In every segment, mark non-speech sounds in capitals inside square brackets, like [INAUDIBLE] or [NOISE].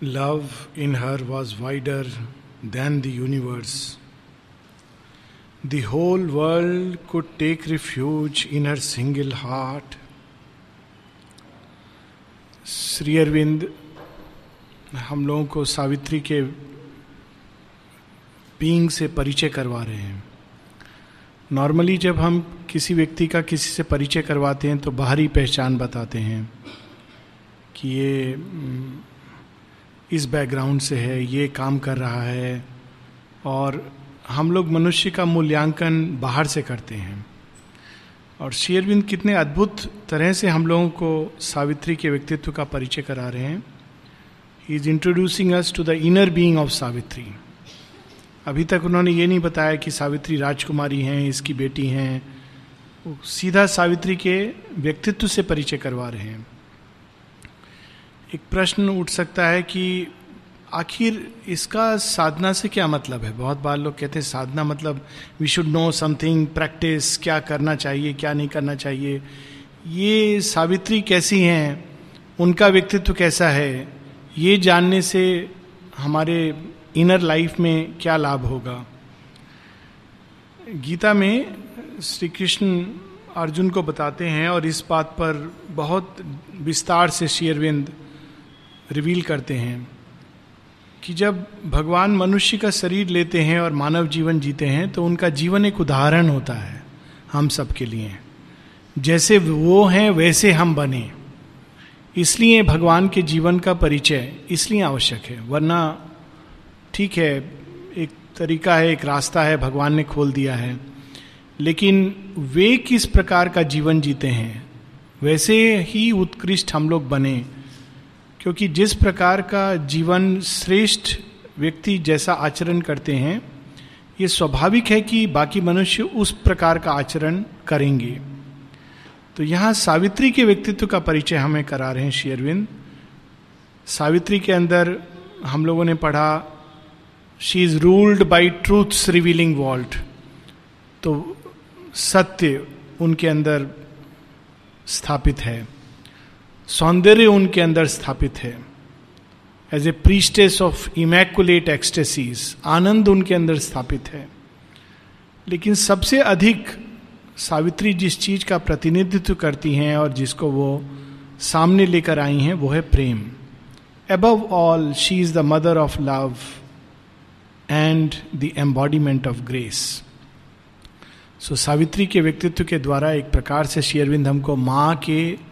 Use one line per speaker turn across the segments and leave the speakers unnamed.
Love in her was wider than the universe. The whole world could take refuge in her single heart. Shri Arvind हम लोगों को सावित्री के being से परिचय करवा रहे हैं नॉर्मली जब हम किसी व्यक्ति का किसी से परिचय करवाते हैं तो बाहरी पहचान बताते हैं कि ये इस बैकग्राउंड से है, ये काम कर रहा है, और हम लोग मनुष्य का मूल्यांकन बाहर से करते हैं। और शेयरविंद कितने अद्भुत तरह से हम लोगों को सावित्री के व्यक्तित्व का परिचय करा रहे हैं। He is introducing us to the inner being of Savitri. अभी तक उन्होंने ये नहीं बताया कि सावित्री राजकुमारी हैं, इसकी बेटी हैं। सीधा सावित्री के व्यक्तित्व से परिचय करवा रहे हैं। एक प्रश्न उठ सकता है कि आखिर इसका साधना से क्या मतलब है? बहुत बार लोग कहते हैं, साधना मतलब we should know something practice क्या करना चाहिए, क्या नहीं करना चाहिए। ये सावित्री कैसी हैं? उनका व्यक्तित्व कैसा है? ये जानने से हमारे इनर लाइफ में क्या लाभ होगा? गीता में श्री कृष्ण अर्जुन को बताते हैं और इस बात पर बहुत विस्तार से शेयरविंद रिवील करते हैं कि जब भगवान मनुष्य का शरीर लेते हैं और मानव जीवन जीते हैं तो उनका जीवन एक उदाहरण होता है हम सब के लिए। जैसे वो हैं, वैसे हम बने। इसलिए भगवान के जीवन का परिचय इसलिए आवश्यक है, वरना ठीक है, एक तरीका है, एक रास्ता है, भगवान ने खोल दिया है। लेकिन वे किस प्रकार का जीवन जीते हैं, वैसे ही उत्कृष्ट हम लोग बने। क्योंकि जिस प्रकार का जीवन श्रेष्ठ व्यक्ति जैसा आचरण करते हैं, ये स्वाभाविक है कि बाकी मनुष्य उस प्रकार का आचरण करेंगे। तो यहाँ सावित्री के व्यक्तित्व का परिचय हमें करा रहे हैं शेयरविंद सावित्री के अंदर हम लोगों ने पढ़ा she is ruled by truths revealing vault तो सत्य उनके अंदर स्थापित है। सौंदर्य उनके अंदर स्थापित है। As a priestess of immaculate ecstasies आनंद उनके अंदर स्थापित है। लेकिन सबसे अधिक सावित्री जिस चीज़ का प्रतिनिधित्व करती हैं और जिसको वो सामने लेकर आई हैं, वो है प्रेम। Above all she is the mother of love and the embodiment of grace so Savitri के व्यक्तित्व के द्वारा एक प्रकार से शेयरविंद हमको माँ के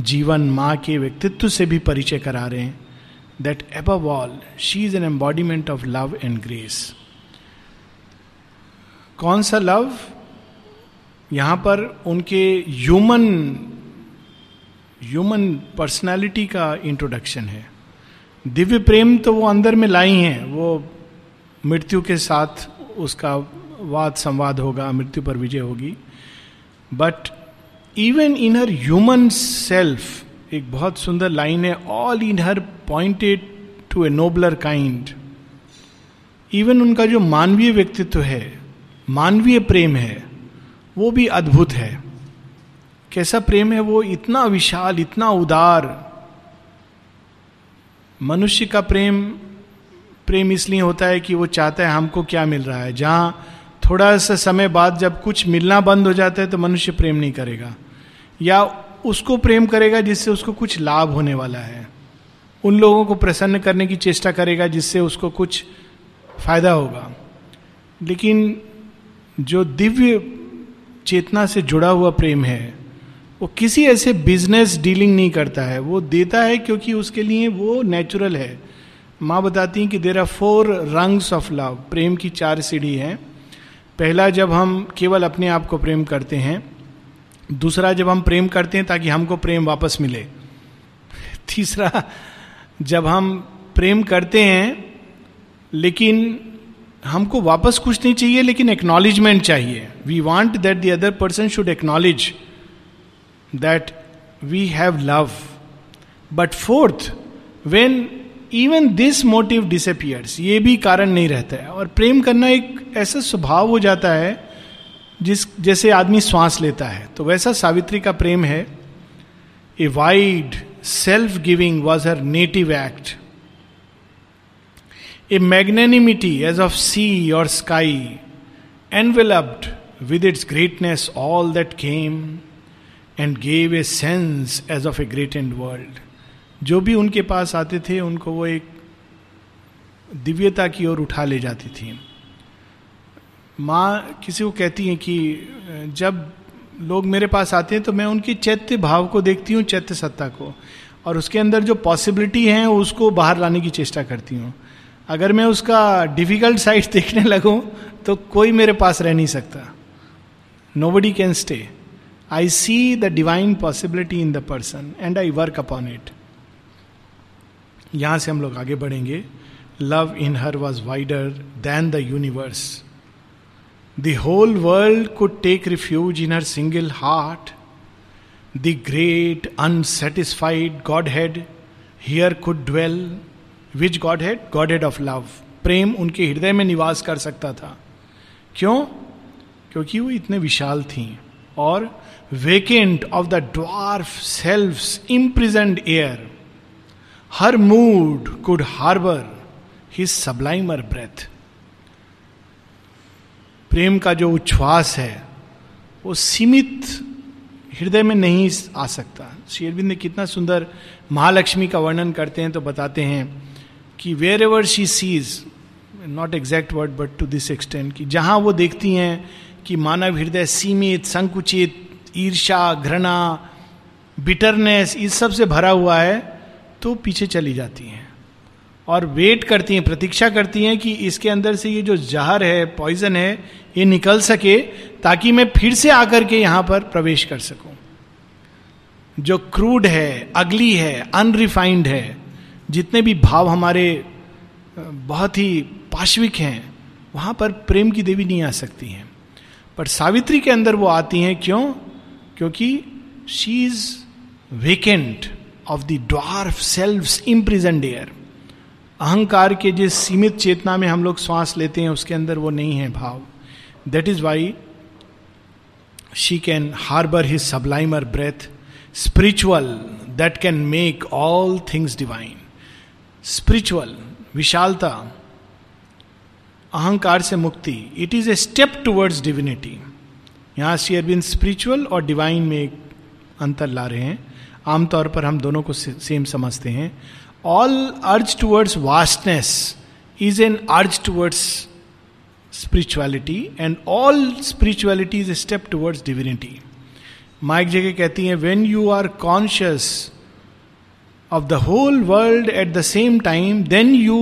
जीवन माँ के व्यक्तित्व से भी परिचय करा रहे हैं that above all she is an embodiment of love and grace कौन सा लव यहाँ पर उनके ह्यूमन ह्यूमन पर्सनालिटी का इंट्रोडक्शन है। दिव्य प्रेम तो वो अंदर में लाई हैं, वो मृत्यु के साथ उसका वाद संवाद होगा, मृत्यु पर विजय होगी। But even in her human self एक बहुत सुंदर लाइन है all in her pointed to a nobler kind even उनका जो मानवीय व्यक्तित्व है, मानवीय प्रेम है, वो भी अद्भुत है। कैसा प्रेम है वो? इतना विशाल, इतना उदार। मनुष्य का प्रेम प्रेम इसलिए होता है कि वो चाहता है हमको क्या मिल रहा है। जहाँ थोड़ा सा समय बाद जब कुछ मिलना बंद हो जाता है तो मनुष्य प्रेम नहीं करेगा। या उसको प्रेम करेगा जिससे उसको कुछ लाभ होने वाला है। उन लोगों को प्रसन्न करने की चेष्टा करेगा जिससे उसको कुछ फ़ायदा होगा। लेकिन जो दिव्य चेतना से जुड़ा हुआ प्रेम है, वो किसी ऐसे बिज़नेस डीलिंग नहीं करता है। वो देता है क्योंकि उसके लिए वो नेचुरल है। माँ बताती हैं कि there are four rungs of love प्रेम की चार सीढ़ी है। पहला, जब हम केवल अपने आप को प्रेम करते हैं दूसरा जब हम प्रेम करते हैं ताकि हमको प्रेम वापस मिले। तीसरा, जब हम प्रेम करते हैं, लेकिन हमको वापस कुछ नहीं चाहिए, लेकिन एक्नॉलेजमेंट चाहिए। We want that the other person should acknowledge that we have love but fourth when even this motive disappears ये भी कारण नहीं रहता है। और प्रेम करना एक ऐसा स्वभाव हो जाता है जिस, जैसे आदमी श्वास लेता है तो वैसा सावित्री का प्रेम है a wide self giving was her native act a magnanimity as of sea और sky enveloped with its greatness all that came and gave a sense as of a greatened world जो भी उनके पास आते थे, उनको वो एक दिव्यता की ओर उठा ले जाती थी। माँ किसी को कहती हैं कि जब लोग मेरे पास आते हैं तो मैं उनकी चैत्य भाव को देखती हूँ, चैत्य सत्ता को। और उसके अंदर जो पॉसिबिलिटी है, उसको बाहर लाने की चेष्टा करती हूँ। अगर मैं उसका डिफ़िकल्ट साइड [LAUGHS] देखने लगूँ तो कोई मेरे पास रह नहीं सकता। Nobody can stay I see the divine possibility in the person and I work upon it यहाँ से हम लोग आगे बढ़ेंगे। Love in her was wider than the universe the whole world को take refuge in her single heart the great unsatisfied godhead here could dwell which godhead godhead of love प्रेम उनके हृदय में निवास कर सकता था। क्यों? क्योंकि वो इतने विशाल थी और vacant of the dwarf self imprisoned air her mood could harbour his sublimer breath प्रेम का जो उच्छ्वास है, वो सीमित हृदय में नहीं आ सकता। शेरविंद ने कितना सुंदर महालक्ष्मी का वर्णन करते हैं तो बताते हैं कि wherever she sees not exact word but to this extent कि जहाँ वो देखती हैं कि मानव हृदय सीमित, संकुचित ईर्षा घृणा बिटरनेस इस सबसे भरा हुआ है तो पीछे चली जाती हैं। और वेट करती हैं, प्रतीक्षा करती हैं कि इसके अंदर से ये जो जहर है पॉइजन है, ये निकल सके ताकि मैं फिर से आकर के यहाँ पर प्रवेश कर सकूँ। जो क्रूड है, अगली है अनरिफाइंड है, जितने भी भाव हमारे बहुत ही पाश्विक हैं, वहाँ पर प्रेम की देवी नहीं आ सकती हैं। पर सावित्री के अंदर वो आती हैं, क्यों? क्योंकि she is vacant of the dwarf self imprisoned air अहंकार के जिस सीमित चेतना में हम लोग श्वास लेते हैं, उसके अंदर वो नहीं है भाव। That is why she can harbour his sublimer breath spiritual that can make all things divine spiritual विशालता अहंकार से मुक्ति it is a step towards divinity यहाँ शी अरविंद स्पिरिचुअल और डिवाइन में एक अंतर ला रहे हैं। आमतौर पर हम दोनों को सेम समझते हैं। All urge towards vastness is an urge towards spirituality and all spirituality is step towards divinity mic जगह कहती हैं when you are conscious of the whole world at the same time then you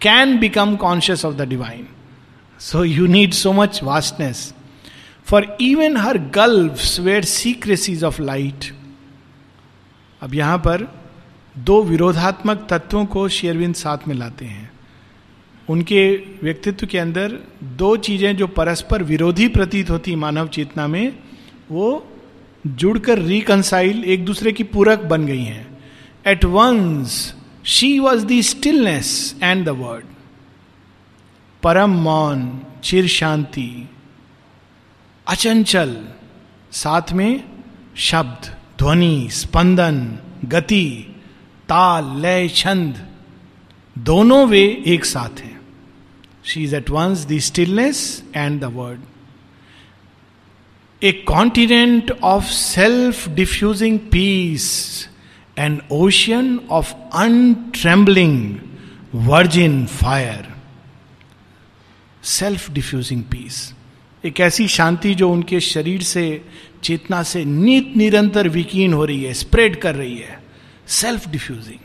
can become conscious of the divine so you need so much vastness for even her gulf where secrecies of light अब यहाँ पर दो विरोधात्मक तत्वों को शेरविंद साथ में लाते हैं। उनके व्यक्तित्व के अंदर दो चीज़ें जो परस्पर विरोधी प्रतीत होती मानव चेतना में, वो जुड़कर रिकनसाइल एक दूसरे की पूरक बन गई हैं। At once she was the stillness and the word परम मौन, चिर शांति, अचंचल, साथ में शब्द, ध्वनि, स्पंदन, गति ताल, लय, छंद, दोनों वे एक साथ हैं। She is at once the stillness and the word a continent of self diffusing peace and ocean of untrembling virgin fire self diffusing peace एक ऐसी शांति जो उनके शरीर से, चेतना से नित निरंतर विकीन हो रही है स्प्रेड कर रही है। सेल्फ डिफ्यूजिंग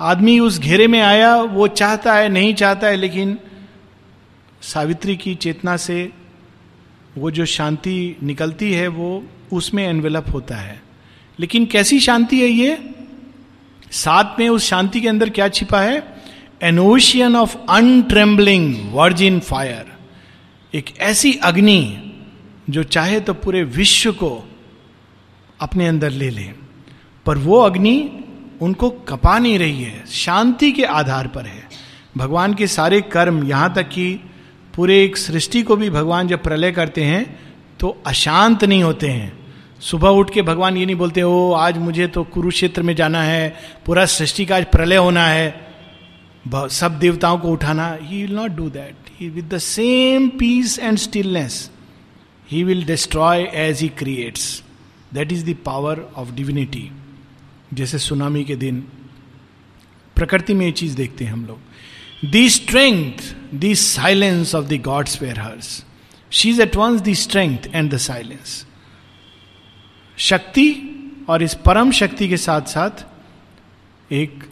आदमी उस घेरे में आया, वो चाहता है, नहीं चाहता है, लेकिन सावित्री की चेतना से वो जो शांति निकलती है, वो उसमें एनवेलप होता है। लेकिन कैसी शांति है ये? साथ में उस शांति के अंदर क्या छिपा है? An ocean of untrembling virgin fire एक ऐसी अग्नि जो चाहे तो पूरे विश्व को अपने अंदर ले ले। पर वो अग्नि उनको कपा नहीं रही है, शांति के आधार पर है। भगवान के सारे कर्म यहाँ तक कि पूरे एक सृष्टि को भी भगवान जब प्रलय करते हैं तो अशांत नहीं होते हैं। सुबह उठ के भगवान ये नहीं बोलते, ओ, आज मुझे तो कुरुक्षेत्र में जाना है, पूरा सृष्टि का आज प्रलय होना है। सब देवताओं को उठाना he will not do that he with the same peace and stillness he will destroy as he creates that is the power of divinity जैसे सुनामी के दिन, प्रकृति में ये चीज़ देखते हैं हम लोग। The strength the silence of the gods were hers she is at once the strength and the silence शक्ति और इस परम शक्ति के साथ साथ एक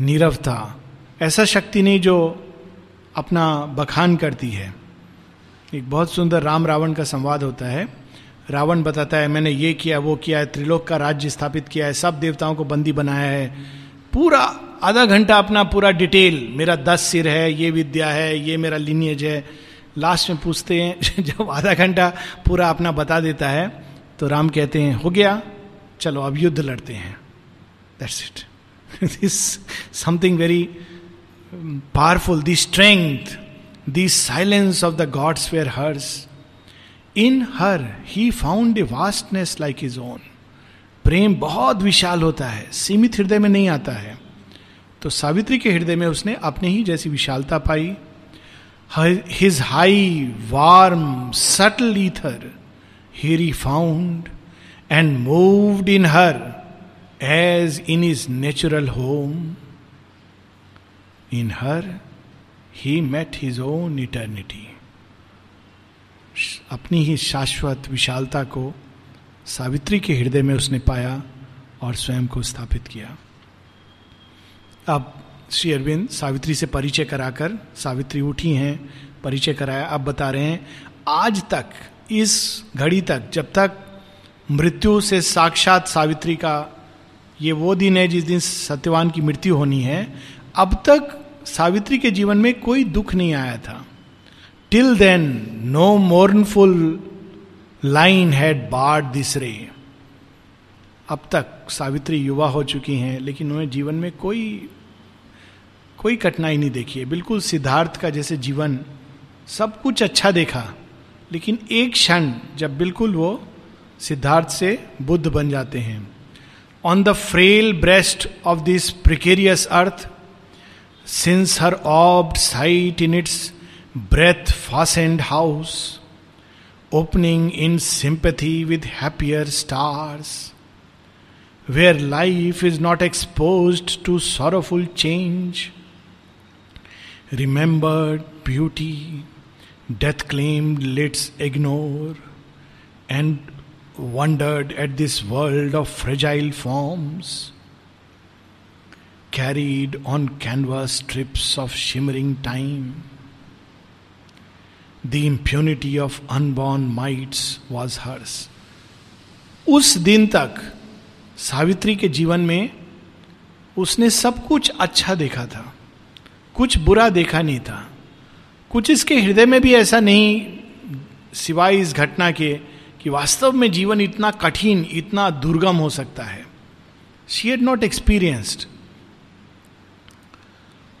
नीरवता ऐसा शक्ति नहीं जो अपना बखान करती है। एक बहुत सुंदर राम रावण का संवाद होता है। रावण बताता है, मैंने ये किया, वो किया है, त्रिलोक का राज्य स्थापित किया है, सब देवताओं को बंदी बनाया है। पूरा आधा घंटा अपना पूरा डिटेल, मेरा दस सिर है, ये विद्या है, ये मेरा लिनियज है। लास्ट में पूछते हैं, [LAUGHS] जब आधा घंटा पूरा अपना बता देता है तो राम कहते हैं, हो गया, चलो अब युद्ध लड़ते हैं। That's it this something very powerful the strength the silence of the gods were hers in her he found a vastness like his own प्रेम बहुत विशाल होता है, सीमित हृदय में नहीं आता है। तो सावित्री के हृदय में उसने अपने ही जैसी विशालता पाई। His high warm subtle ether here he found and moved in her as in is natural home in her he met his own eternity अपनी ही शाश्वत विशालता को सावित्री के हृदय में उसने पाया और स्वयं को स्थापित किया। अब श्री अरविंद सावित्री से परिचय कराकर, सावित्री उठी हैं, परिचय कराया। अब बता रहे हैं, आज तक, इस घड़ी तक, जब तक मृत्यु से साक्षात सावित्री का ये वो दिन है जिस दिन सत्यवान की मृत्यु होनी है, अब तक सावित्री के जीवन में कोई दुख नहीं आया था। Till then no mournful line had barred this ray अब तक सावित्री युवा हो चुकी हैं, लेकिन उन्हें जीवन में कोई कोई कठिनाई नहीं देखी है। बिल्कुल सिद्धार्थ का जैसे जीवन सब कुछ अच्छा देखा, लेकिन एक क्षण जब बिल्कुल वो सिद्धार्थ से बुद्ध बन जाते हैं। On the frail breast of this precarious earth since her orbed sight in its breath fastened house, opening in sympathy with happier stars, where life is not exposed to sorrowful change. Remembered beauty, death claimed let's ignore, and wondered at this world of fragile forms carried on canvas strips of shimmering time the impunity of unborn mights was hers उस दिन तक सावित्री के जीवन में उसने सब कुछ अच्छा देखा था, कुछ बुरा देखा नहीं था। कुछ इसके हृदय में भी ऐसा नहीं सिवाय इस घटना के कि वास्तव में जीवन इतना कठिन, इतना दुर्गम हो सकता है। She had not experienced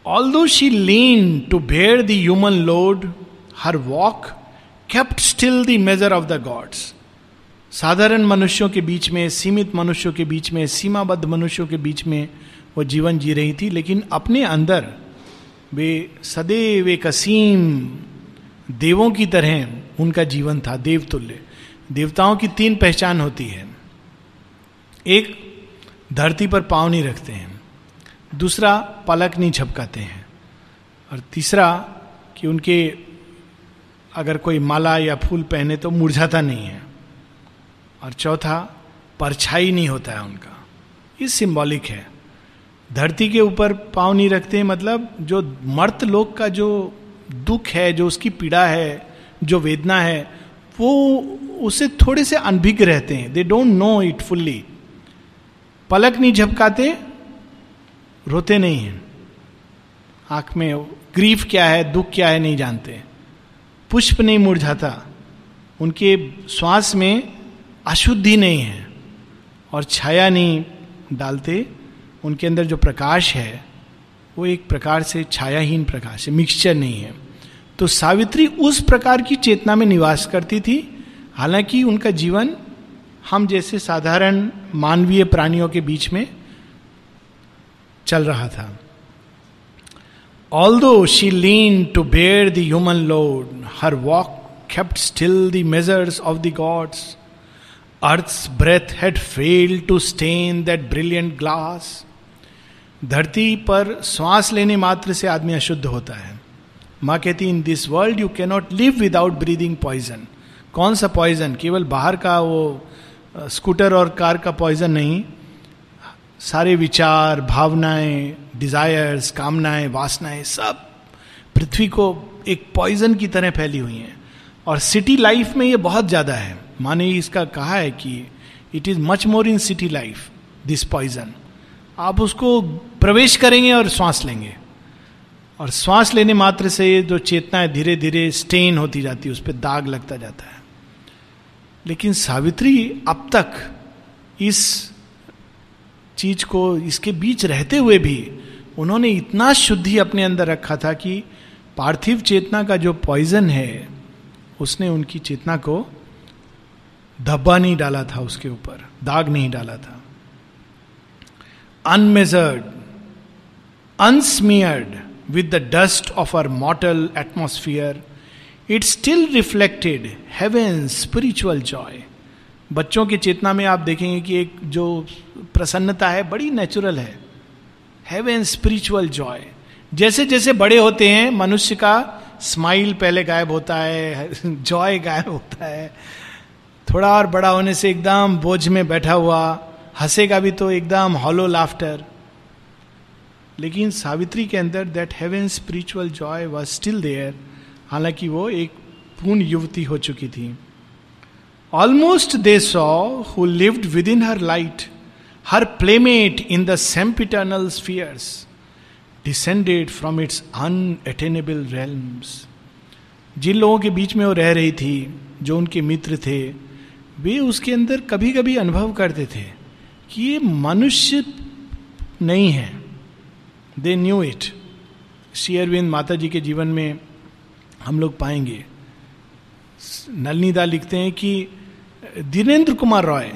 although she leaned to bear the human load her walk kept still the measure of the gods साधारण मनुष्यों के बीच में, सीमित मनुष्यों के बीच में, सीमाबद्ध मनुष्यों के बीच में वो जीवन जी रही थी, लेकिन अपने अंदर वे सदैव एक असीम देवों की तरह उनका जीवन था, देवतुल्य। देवताओं की तीन पहचान होती है। एक, धरती पर पाँव नहीं रखते हैं। दूसरा, पलक नहीं झपकाते हैं। और तीसरा, कि उनके अगर कोई माला या फूल पहने तो मुरझाता नहीं है। और चौथा, परछाई नहीं होता है उनका। ये सिंबॉलिक है। धरती के ऊपर पाँव नहीं रखते मतलब जो मर्त लोग का जो दुख है, जो उसकी पीड़ा है, जो वेदना है, वो उसे थोड़े से अनभिज्ञ रहते हैं। They don't know it fully पलक नहीं झपकाते, रोते नहीं हैं। आँख में ग्रीफ क्या है, दुख क्या है, नहीं जानते। पुष्प नहीं मुरझाता उनके श्वास में अशुद्धि नहीं है और छाया नहीं डालते। उनके अंदर जो प्रकाश है, वो एक प्रकार से छायाहीन प्रकाश है मिक्सचर नहीं है। तो सावित्री उस प्रकार की चेतना में निवास करती थी। हालाँकि उनका जीवन हम जैसे साधारण मानवीय प्राणियों के बीच में चल रहा था। Though she leaned to bear the human load her walk kept still the measures of the gods. Earth's breath had failed to stain that brilliant glass. धरती पर श्वास लेने मात्र से आदमी अशुद्ध होता है माँ कहती in this world you cannot live without breathing poison कौन सा पॉइजन केवल बाहर का वो स्कूटर और कार का पॉइजन नहीं सारे विचार, भावनाएँ डिजायर्स कामनाएँ, वासनाएँ सब पृथ्वी को एक पॉइजन की तरह फैली हुई हैं। और सिटी लाइफ में ये बहुत ज़्यादा है। माने इसका कहा है कि it is much more in city life this poison आप उसको प्रवेश करेंगे और श्वास लेंगे। और श्वास लेने मात्र से जो चेतना है धीरे धीरे स्टेन होती जाती है, उस पर दाग लगता जाता है। लेकिन सावित्री अब तक इस चीज़ को इसके बीच रहते हुए भी उन्होंने इतना शुद्धि अपने अंदर रखा था कि पार्थिव चेतना का जो पॉइजन है, उसने उनकी चेतना को धब्बा नहीं डाला था उसके ऊपर, दाग नहीं डाला था। Unmeasured unsmeared with the dust of our mortal atmosphere it still reflected heaven spiritual joy बच्चों की चेतना में आप देखेंगे कि एक जो प्रसन्नता है, बड़ी नेचुरल है। हैव एन स्पिरिचुअल जॉय जैसे जैसे बड़े होते हैं, मनुष्य का स्माइल पहले गायब होता है [LAUGHS] जॉय गायब होता है। थोड़ा और बड़ा होने से एकदम बोझ में बैठा हुआ, हंसेगा भी तो एकदम हॉलो लाफ्टर लेकिन सावित्री के अंदर that heaven spiritual joy was still there हालाँकि वो एक पूर्ण युवती हो चुकी थी। Almost they saw who lived within her light her playmate in the sempiternal spheres descended from its unattainable realms जिन लोगों के बीच में वो रह रही थी, जो उनके मित्र थे, वे उसके अंदर कभी कभी अनुभव करते थे कि ये मनुष्य नहीं है। They knew it Shri Aurobindo माता जी के जीवन में हम लोग पाएँगे। नलनीदा लिखते हैं कि दिनेन्द्र कुमार रॉय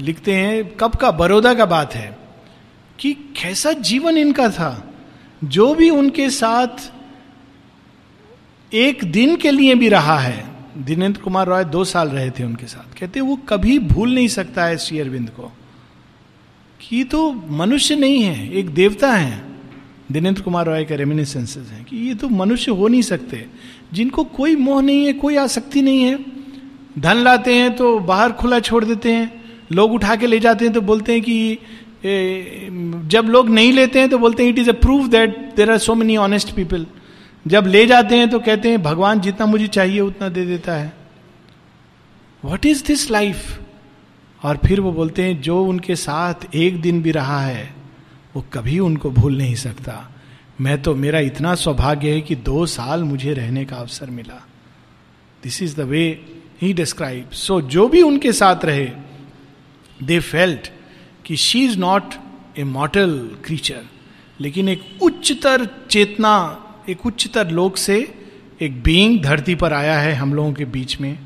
लिखते हैं, कब का, बड़ौदा का बात है, कि कैसा जीवन इनका था, जो भी उनके साथ एक दिन के लिए भी रहा है। दिनेन्द्र कुमार रॉय दो साल रहे थे उनके साथ। कहते वो कभी भूल नहीं सकता है श्री अरविंद को, कि तो मनुष्य नहीं है, एक देवता है। दिनेन्द्र कुमार रॉय के रेमिनिसेंसेस हैं, कि ये तो मनुष्य हो नहीं सकते। जिनको कोई मोह नहीं है, कोई आसक्ति नहीं है धन लाते हैं तो बाहर खुला छोड़ देते हैं। लोग उठा के ले जाते हैं तो बोलते हैं कि जब लोग नहीं लेते हैं तो बोलते हैं it is a proof that there are so many honest people जब ले जाते हैं तो कहते हैं, भगवान जितना मुझे चाहिए उतना दे देता है। वट इज़ दिस लाइफ और फिर वो बोलते हैं, जो उनके साथ एक दिन भी रहा है, वो कभी उनको भूल नहीं सकता। मैं तो मेरा इतना सौभाग्य है कि दो साल मुझे रहने का अवसर मिला। This is the way he describe so जो भी उनके साथ रहे दे फेल्ट कि she is not a mortal creature लेकिन एक उच्चतर चेतना, एक उच्चतर लोक से एक बीइंग धरती पर आया है हम लोगों के बीच में।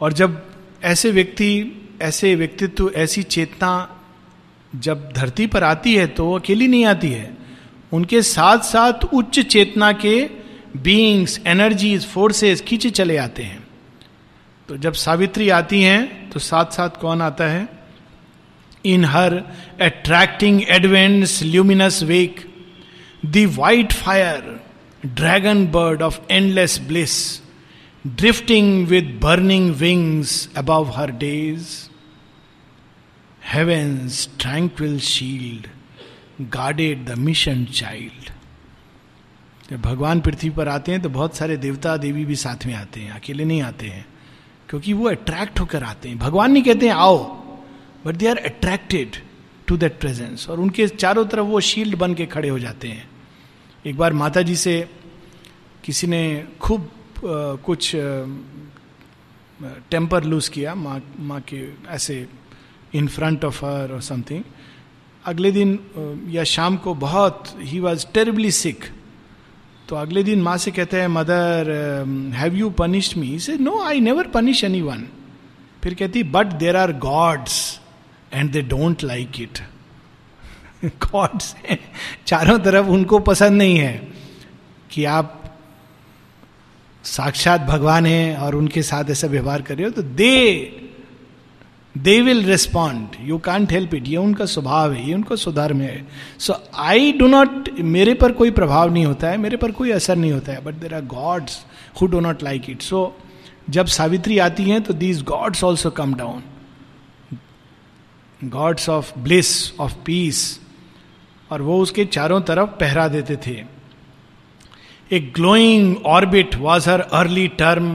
और जब ऐसे व्यक्ति, ऐसे व्यक्तित्व, ऐसी चेतना जब धरती पर आती है तो अकेली नहीं आती है। उनके साथ साथ उच्च चेतना के बीइंग्स एनर्जीज फोर्सेस खींचे चले आते हैं। तो जब सावित्री आती हैं तो साथ साथ कौन आता है? In her attracting advance luminous wake the white fire dragon bird of endless bliss drifting with burning wings अब her days heaven's tranquil shield guarded the mission child जब भगवान पृथ्वी पर आते हैं तो बहुत सारे देवता देवी भी साथ में आते हैं, अकेले नहीं आते हैं। क्योंकि वो अट्रैक्ट होकर आते हैं। भगवान नहीं कहते हैं, आओ। But they are attracted to that presence और उनके चारों तरफ़ वो शील्ड बन के खड़े हो जाते हैं। एक बार माता जी से किसी ने खूब कुछ टेम्पर लूज किया, माँ माँ के ऐसे इन फ्रंट ऑफ़ हर और समथिंग अगले दिन या शाम को बहुत ही वॉज़ टेरिबली सिक तो अगले दिन माँ से कहते हैं, mother have you punished me से no I never punish anyone फिर कहती but there are gods and they don't like it gods चारों तरफ़ उनको पसंद नहीं है कि आप साक्षात भगवान हैं और उनके साथ ऐसा व्यवहार कर रहे हो तो they they will respond you can't help it ये उनका स्वभाव है, ये उनका सुधर्म है। सो आई डो नॉट मेरे पर कोई प्रभाव नहीं होता है, मेरे पर कोई असर नहीं होता है but there are gods who do not like it so जब सावित्री आती हैं तो these gods also come down gods of bliss of peace और वो उसके चारों तरफ़ पहरा देते थे। A glowing orbit was her early term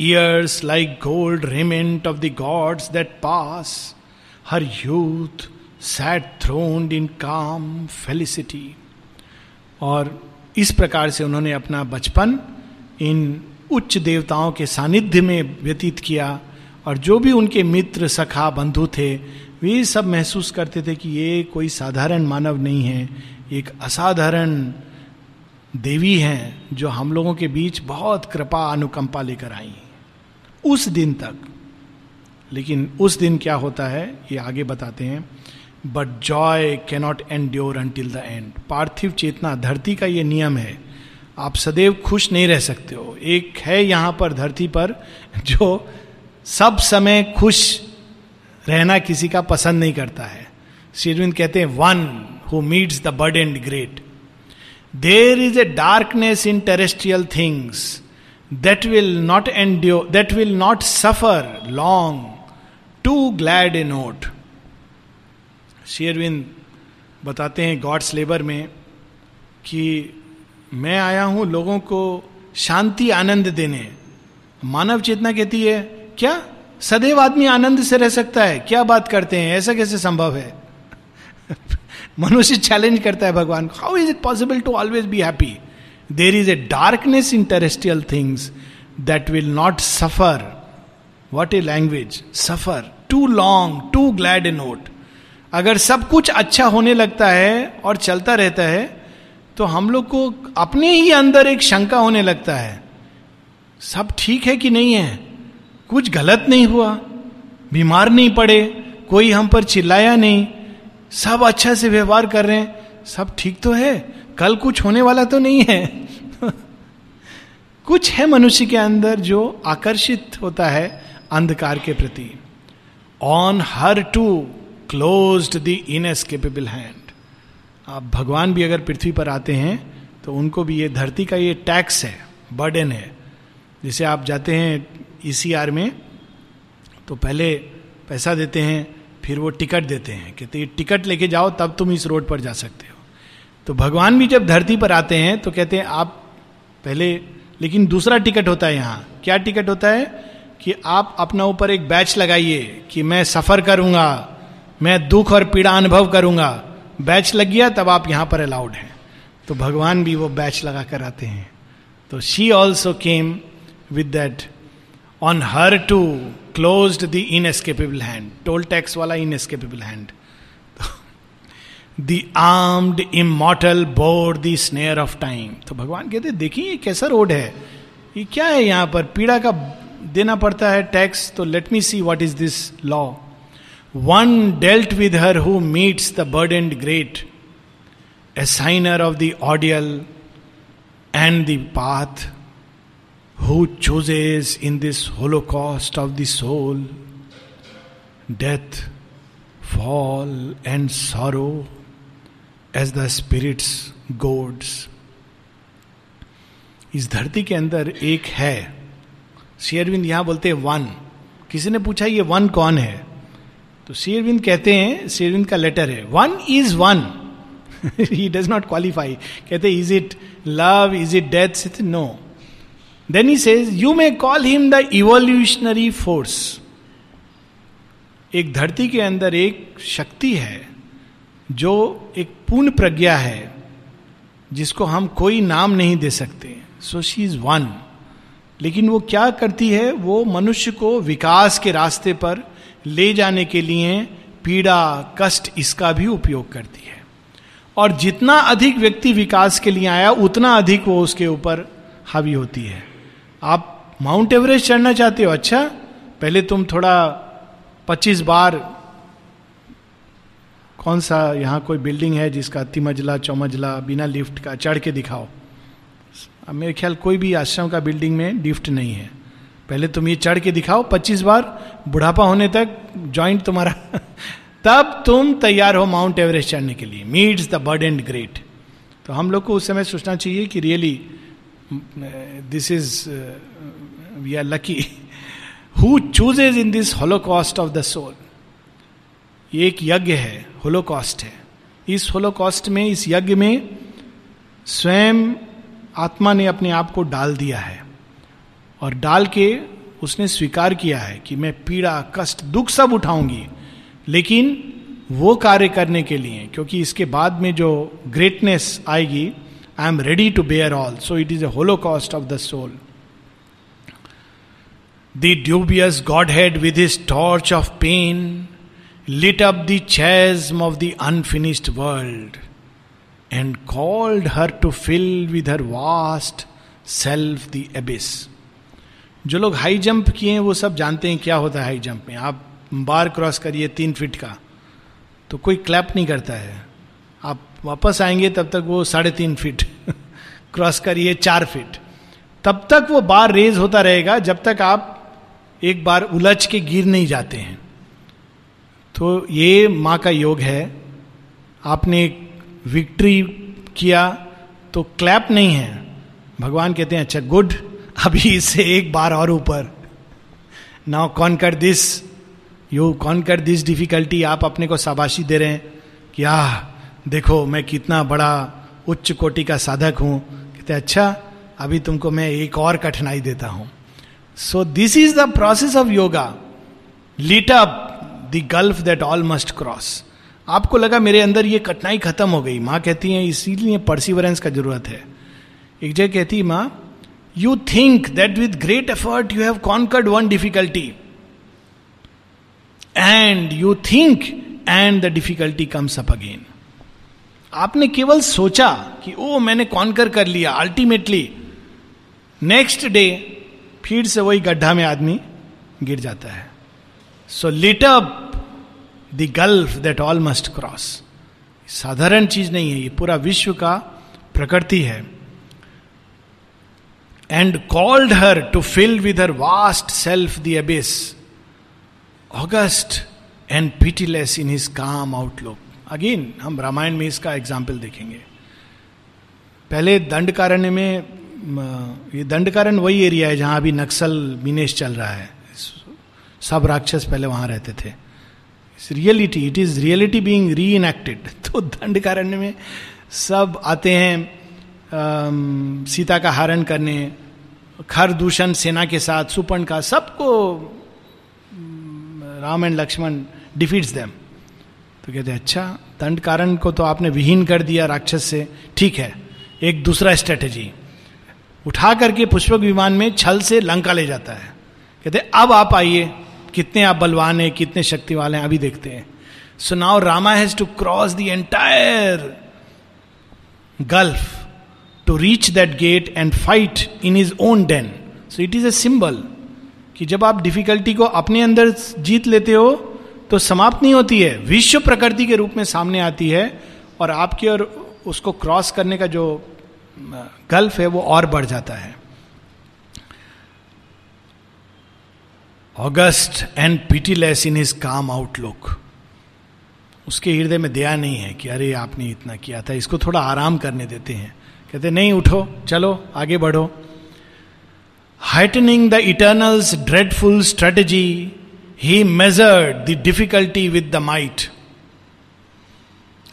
years like gold raiment of the gods that pass her youth sat throned in calm felicity और इस प्रकार से उन्होंने अपना बचपन इन उच्च देवताओं के सानिध्य में व्यतीत किया। और जो भी उनके मित्र, सखा, बंधु थे, वे सब महसूस करते थे कि ये कोई साधारण मानव नहीं है। एक असाधारण देवी हैं जो हम लोगों के बीच बहुत कृपा अनुकंपा लेकर आई उस दिन तक। लेकिन उस दिन क्या होता है, ये आगे बताते हैं। But joy cannot endure until the end पार्थिव चेतना, धरती का ये नियम है, आप सदैव खुश नहीं रह सकते हो। एक है यहाँ पर धरती पर, जो सब समय खुश रहना किसी का पसंद नहीं करता है। श्रीरविंद कहते हैं one who meets the bird and great there is a darkness in terrestrial things that will not एंड्यो that will not suffer long too glad a note शेयरविंद बताते हैं गॉड्स लेबर में कि मैं आया हूँ लोगों को शांति, आनंद देने। मानव चेतना कहती है, क्या? सदैव आदमी आनंद से रह सकता है? क्या बात करते हैं? ऐसा कैसे संभव है? [LAUGHS] मनुष्य चैलेंज करता है भगवान how is it possible to always be happy there is a darkness in terrestrial things that will not suffer what a language suffer too long too glad a note अगर सब कुछ अच्छा होने लगता है और चलता रहता है तो हम लोग को अपने ही अंदर एक शंका होने लगता है। सब ठीक है कि नहीं है? कुछ गलत नहीं हुआ? बीमार नहीं पड़े? कोई हम पर चिल्लाया नहीं? सब अच्छा से व्यवहार कर रहे हैं? सब ठीक तो है? कल कुछ होने वाला तो नहीं है। [LAUGHS] कुछ है मनुष्य के अंदर जो आकर्षित होता है अंधकार के प्रति। On her to close the inescapable hand आप भगवान भी अगर पृथ्वी पर आते हैं तो उनको भी ये धरती का ये टैक्स है बर्डन है। जैसे आप जाते हैं ईसीआर e में तो पहले पैसा देते हैं, फिर वो टिकट देते हैं। कहते ये टिकट लेके जाओ, तब तुम इस रोड पर जा सकते हो। तो भगवान भी जब धरती पर आते हैं तो कहते हैं, आप पहले लेकिन दूसरा टिकट होता है यहाँ। क्या टिकट होता है? कि आप अपना ऊपर एक बैच लगाइए कि मैं सफ़र करूँगा, मैं दुख और पीड़ा अनुभव करूँगा। बैच लग गया, तब आप यहाँ पर अलाउड हैं। तो भगवान भी वो बैच लगा कर आते हैं। तो she also came with that on her to close the inescapable hand toll tax वाला inescapable hand the armed immortal bore the snare of time तो भगवान कहते, देखिए, ये कैसा रोड है? ये क्या है यहाँ पर? पीड़ा का देना पड़ता है टैक्स तो let me see what is this law one dealt with her who meets the bird and great a signer of the ordeal and the path who chooses in this holocaust of the soul death fall and sorrow as the spirit's goads इस धरती के अंदर एक है। शेयरविंद यहाँ बोलते हैं वन किसी ने पूछा, ये वन कौन है? तो शेरविंद कहते हैं शेरविंद का लेटर है। One is one he does not qualify कहते is it love is it death no then he says you may call him the evolutionary force एक धरती के अंदर एक शक्ति है। जो एक पूर्ण प्रज्ञा है, जिसको हम कोई नाम नहीं दे सकते। सो शी इज़ वन लेकिन वो क्या करती है? वो मनुष्य को विकास के रास्ते पर ले जाने के लिए पीड़ा, कष्ट, इसका भी उपयोग करती है। और जितना अधिक व्यक्ति विकास के लिए आया, उतना अधिक वो उसके ऊपर हावी होती है। आप माउंट एवरेस्ट चढ़ना चाहते हो? अच्छा पहले तुम थोड़ा 25 बार कौन सा यहाँ कोई बिल्डिंग है जिसका तिमंजला चौमंजला बिना लिफ्ट का चढ़ के दिखाओ? अब मेरे ख्याल कोई भी आश्रम का बिल्डिंग में लिफ्ट नहीं है। पहले तुम ये चढ़ के दिखाओ 25 बार, बुढ़ापा होने तक जॉइंट तुम्हारा [LAUGHS] तब तुम तैयार हो माउंट एवरेस्ट चढ़ने के लिए। Meets the bird and great तो हम लोग को उस समय सोचना चाहिए कि really this is we are lucky who chooses in this holocaust of the soul ये एक यज्ञ है होलोकॉस्ट है। इस होलोकॉस्ट में, इस यज्ञ में स्वयं आत्मा ने अपने आप को डाल दिया है। और डाल के उसने स्वीकार किया है कि मैं पीड़ा, कष्ट, दुख सब उठाऊँगी। लेकिन वो कार्य करने के लिए, क्योंकि इसके बाद में जो ग्रेटनेस आएगी I am ready to bear all so it is a holocaust of the soul the dubious godhead with his torch of pain lit up the chasm of the unfinished world and called her to fill with her vast self the abyss जो लोग high jump किए हैं, वो सब जानते हैं क्या होता है हाई जंप में। आप बार क्रॉस करिए तीन फीट का तो कोई क्लैप नहीं करता है। आप वापस आएँगे, तब तक वो साढ़े तीन फीट क्रॉस [LAUGHS] करिए चार फीट तब तक वो बार रेज होता रहेगा, जब तक आप एक बार उलझ के गिर नहीं जाते हैं। तो ये माँ का योग है। आपने विक्ट्री किया तो क्लैप नहीं है। भगवान कहते हैं अच्छा गुड, अभी इसे एक बार और ऊपर। Now conquer this? You, conquer this difficulty आप अपने को शाबाशी दे रहे हैं कि, आह, देखो, मैं कितना बड़ा उच्च कोटि का साधक हूँ। कहते अच्छा अभी तुमको मैं एक और कठिनाई देता हूँ। So this is the process of yoga lit up the gulf that all must cross आपको लगा मेरे अंदर ये कठिनाई खत्म हो गई। माँ कहती है, इसीलिए परसिवरेंस का ज़रूरत है। एक जगह कहती माँ you think that with great effort you have conquered one difficulty and you think and the difficulty comes up again आपने केवल सोचा कि, ओ, मैंने कॉन्कर कर लिया अल्टीमेटली नेक्स्ट डे फिर से वही गड्ढा में आदमी गिर जाता है। So lit up the gulf that all must cross साधारण चीज़ नहीं है, ये पूरा विश्व का प्रकृति है। And called her to fill with her vast self the abyss august and pitiless in his calm outlook again हम रामायण में इसका एग्ज़ाम्पल देखेंगे। पहले दंडकारण्य में ये दंडकारण्य वही एरिया है जहाँ अभी नक्सल मिनेश चल रहा है। सब राक्षस पहले वहाँ रहते थे। Reality it is reality being reenacted तो दंडकारण्य में सब आते हैं आ, सीता का हरण करने खर दूषण सेना के साथ सुपर्ण का सबको Ram and Lakshman defeats them तो कहते अच्छा दंड कारण को तो आपने विहीन कर दिया राक्षस से ठीक है एक दूसरा स्ट्रेटेजी उठा करके पुष्पक विमान में छल से लंका ले जाता है। कहते अब आप आइए कितने आप बलवान हैं, कितने शक्ति वाले हैं, अभी देखते हैं। So now Rama has to cross the entire gulf to reach that gate and fight in his own den so it is a symbol कि जब आप डिफिकल्टी को अपने अंदर जीत लेते हो तो समाप्त नहीं होती है। विश्व प्रकृति के रूप में सामने आती है और आपके और उसको क्रॉस करने का जो गल्फ है, वो और बढ़ जाता है। August and pitiless in his calm outlook उसके हृदय में दया नहीं है कि अरे आपने इतना किया था, इसको थोड़ा आराम करने देते हैं। कहते, नहीं, उठो, चलो, आगे बढ़ो। Heightening the eternal's dreadful strategy he measured the difficulty with the might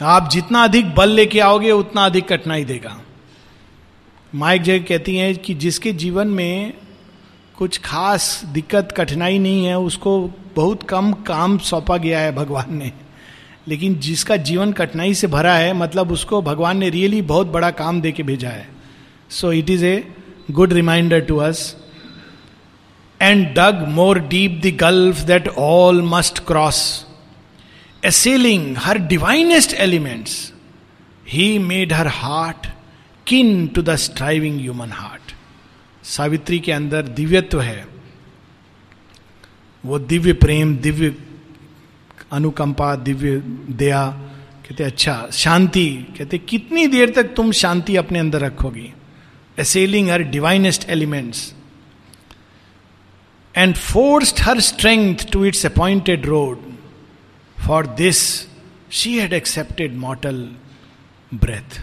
आप जितना अधिक बल लेके आओगे, उतना अधिक कठिनाई देगा। माइक जय कहती हैं कि जिसके जीवन में कुछ खास दिक्कत, कठिनाई नहीं है, उसको बहुत कम काम सौंपा गया है भगवान ने। लेकिन जिसका जीवन कठिनाई से भरा है मतलब उसको भगवान ने रियली बहुत बड़ा काम दे के भेजा है। So it is a good reminder to us and dug more deep the gulf that all must cross assailing her divinest elements he made her heart kin to the striving human heart Savitri के अंदर दिव्यत्व है। वो दिव्य प्रेम, दिव्य अनुकंपा, दिव्य दया, कहते अच्छा शांति, कहते कितनी देर तक तुम शांति अपने अंदर रखोगी? Assailing her divinest elements and forced her strength to its appointed road for this she had accepted mortal breath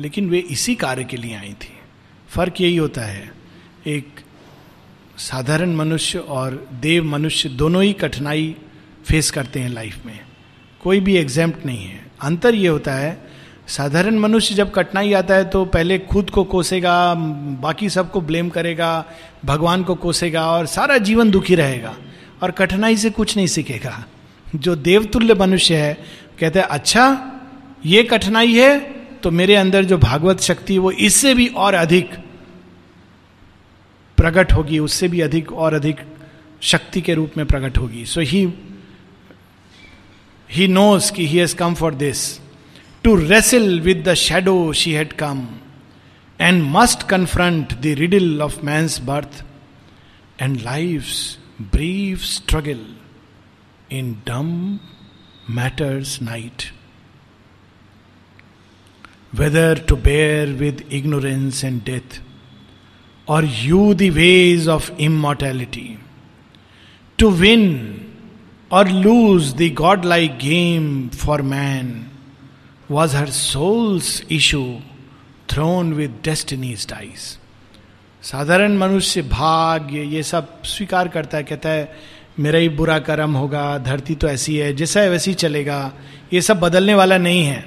लेकिन वे इसी कार्य के लिए आई थी। फ़र्क यही होता है एक साधारण मनुष्य और देव मनुष्य दोनों ही कठिनाई फेस करते हैं लाइफ में। कोई भी एग्जाम्प्ट नहीं है। अंतर ये होता है, साधारण मनुष्य जब कठिनाई आता है तो पहले खुद को कोसेगा, बाकी सबको ब्लेम करेगा, भगवान को कोसेगा और सारा जीवन दुखी रहेगा और कठिनाई से कुछ नहीं सीखेगा। जो देवतुल्य मनुष्य है, कहते हैं अच्छा ये कठिनाई है तो मेरे अंदर जो भागवत शक्ति वो इससे भी और अधिक प्रकट होगी, उससे भी अधिक और अधिक शक्ति के रूप में प्रकट होगी। सो ही ही नोस कि he has come for this to wrestle with the shadow she had come and must confront the riddle of man's birth and life brief struggle in dumb matter's night whether to bear with ignorance and death or you the ways of immortality. To win or lose the godlike game for man was her soul's issue thrown with destiny's dice. साधारण मनुष्य भाग्य ये सब स्वीकार करता है कहता है मेरा ही बुरा कर्म होगा धरती तो ऐसी है जैसा है वैसी चलेगा ये सब बदलने वाला नहीं है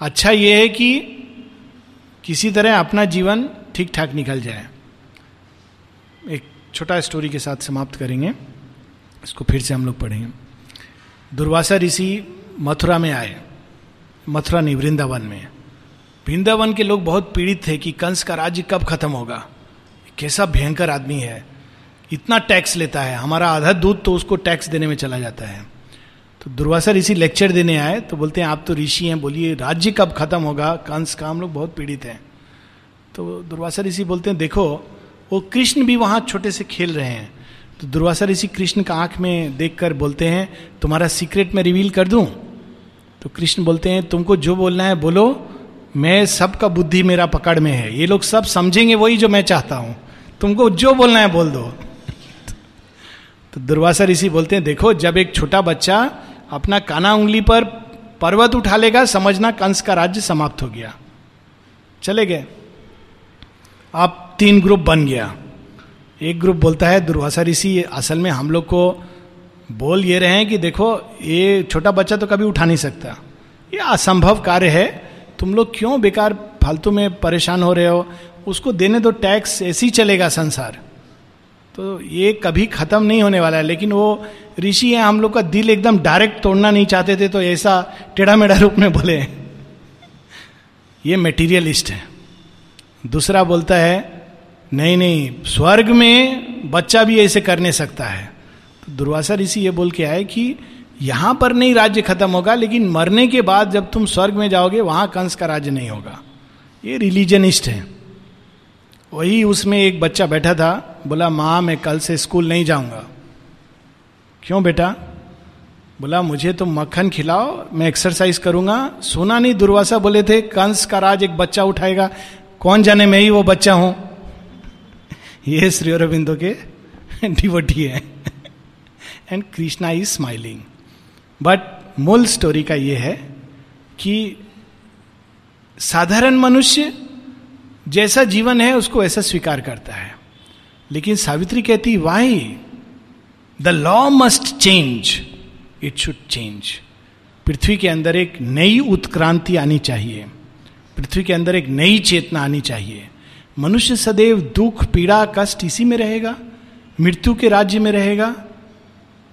अच्छा ये है कि किसी तरह अपना जीवन ठीक ठाक निकल जाए एक छोटा स्टोरी के साथ समाप्त करेंगे। इसको फिर से हम लोग पढ़ेंगे। दुर्वासा ऋषि मथुरा में आए। मथुरा नहीं, वृंदावन में। वृंदावन के लोग बहुत पीड़ित थे कि कंस का राज्य कब खत्म होगा। कैसा भयंकर आदमी है। इतना टैक्स लेता है। हमारा आधा दूध तो उसको टैक्स देने में चला जाता है। तो दुर्वासा ऋषि लेक्चर देने आए तो बोलते हैं, आप तो ऋषि हैं, बोलिए, राज्य कब खत्म होगा? कंस का, हम लोग बहुत पीड़ित हैं। तो दुर्वासा ऋषि बोलते हैं, देखो वो कृष्ण भी वहाँ छोटे से खेल रहे हैं। तो दुर्वासा ऋषि कृष्ण का आँख में देखकर बोलते हैं, तुम्हारा सीक्रेट मैं रिवील कर दूँ? तो कृष्ण बोलते हैं, तुमको जो बोलना है बोलो। मैं सबका बुद्धि मेरा पकड़ में है। ये लोग सब समझेंगे वही जो मैं चाहता हूँ। तुमको जो बोलना है बोल दो। तो दुर्वासा ऋषि बोलते हैं, देखो, जब एक छोटा बच्चा अपना काना उंगली पर पर्वत उठा लेगा, समझना कंस का राज्य समाप्त हो गया। चले गए। आप तीन ग्रुप बन गया। एक ग्रुप बोलता है दुर्वासा ऋषि, असल में हम लोग को बोल ये रहे हैं कि देखो, ये छोटा बच्चा तो कभी उठा नहीं सकता। ये असंभव कार्य है। तुम लोग क्यों बेकार फालतू में परेशान हो रहे हो? उसको देने दो टैक्स, ऐसे ही चलेगा संसार। तो ये कभी खत्म नहीं होने वाला है, लेकिन वो ऋषि है, हम लोग का दिल एकदम डायरेक्ट तोड़ना नहीं चाहते थे तो ऐसा टेढ़ा मेढ़ा रूप में बोले। ये मेटीरियलिस्ट है। दूसरा बोलता है नहीं नहीं, स्वर्ग में बच्चा भी ऐसे करने सकता है। तो दुर्वासा ऋषि ये बोल के आए कि यहाँ पर नहीं राज्य खत्म होगा, लेकिन मरने के बाद जब तुम स्वर्ग में जाओगे, वहाँ कंस का राज्य नहीं होगा। ये रिलीजनिस्ट है। वही उसमें एक बच्चा बैठा था, बोला, माँ, मैं कल से स्कूल नहीं जाऊँगा। क्यों बेटा? बोला, मुझे तो मक्खन खिलाओ, मैं एक्सरसाइज करूँगा। सुना नहीं, दुर्वासा बोले थे, कंस का राज एक बच्चा उठाएगा। कौन जाने, मैं ही वो बच्चा हूँ? ये श्री अरविंदो के डिवटी है। And Krishna is smiling but मूल स्टोरी का ये है कि साधारण मनुष्य जैसा जीवन है, उसको ऐसा स्वीकार करता है। लेकिन सावित्री कहती, why? The law must change it should change पृथ्वी के अंदर एक नई उत्क्रांति आनी चाहिए। पृथ्वी के अंदर एक नई चेतना आनी चाहिए। मनुष्य सदैव दुख, पीड़ा, कष्ट इसी में रहेगा, मृत्यु के राज्य में रहेगा।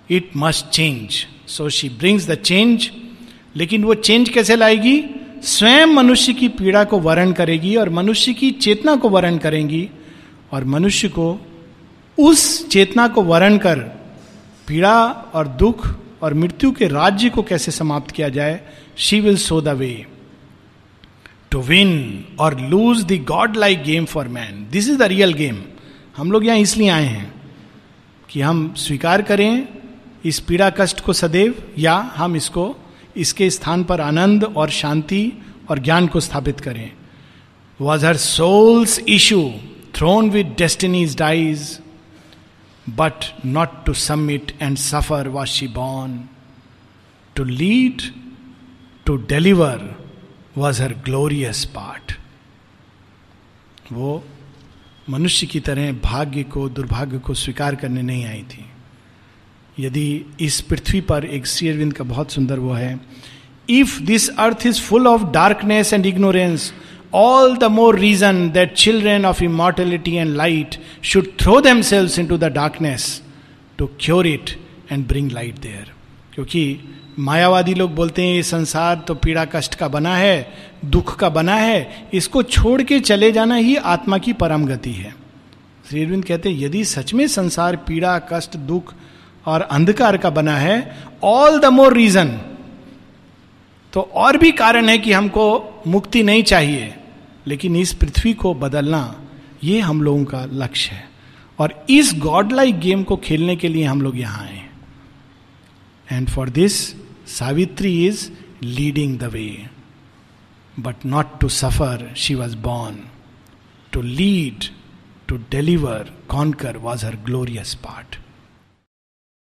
It must change so she brings the change लेकिन वो चेंज कैसे लाएगी? स्वयं मनुष्य की पीड़ा को वर्ण करेगी और मनुष्य की चेतना को वर्ण करेंगी और मनुष्य को उस चेतना को वर्ण कर पीड़ा और दुख और मृत्यु के राज्य को कैसे समाप्त किया जाए she will show the way to win और lose the godlike game for man this is the real game हम लोग यहाँ इसलिए आए हैं कि हम स्वीकार करें इस पीड़ा कष्ट को सदैव या हम इसको इसके स्थान पर आनंद और शांति और ज्ञान को स्थापित करें। Was her soul's issue thrown with destiny's dice but not to submit and suffer was she born to lead to deliver was her glorious part वो मनुष्य की तरह भाग्य को, दुर्भाग्य को स्वीकार करने नहीं आई थी। यदि इस पृथ्वी पर एक शेयरविंद का बहुत सुंदर वो है if this earth is full of darkness and ignorance all the more reason that children of immortality and light should throw themselves into the darkness to cure it and bring light there क्योंकि मायावादी लोग बोलते हैं, ये संसार तो पीड़ा कष्ट का बना है, दुख का बना है, इसको छोड़ के चले जाना ही आत्मा की परम गति है। श्री अरविंद कहते हैं, यदि सच में संसार पीड़ा, कष्ट, दुख और अंधकार का बना है ऑल द मोर रीजन तो और भी कारण है कि हमको मुक्ति नहीं चाहिए। लेकिन इस पृथ्वी को बदलना, ये हम लोगों का लक्ष्य है। और इस गॉड लाइक गेम को खेलने के लिए हम लोग यहाँ आए and for this Savitri is leading the way. But not to suffer, she was born. To lead, to deliver, conquer was her glorious part.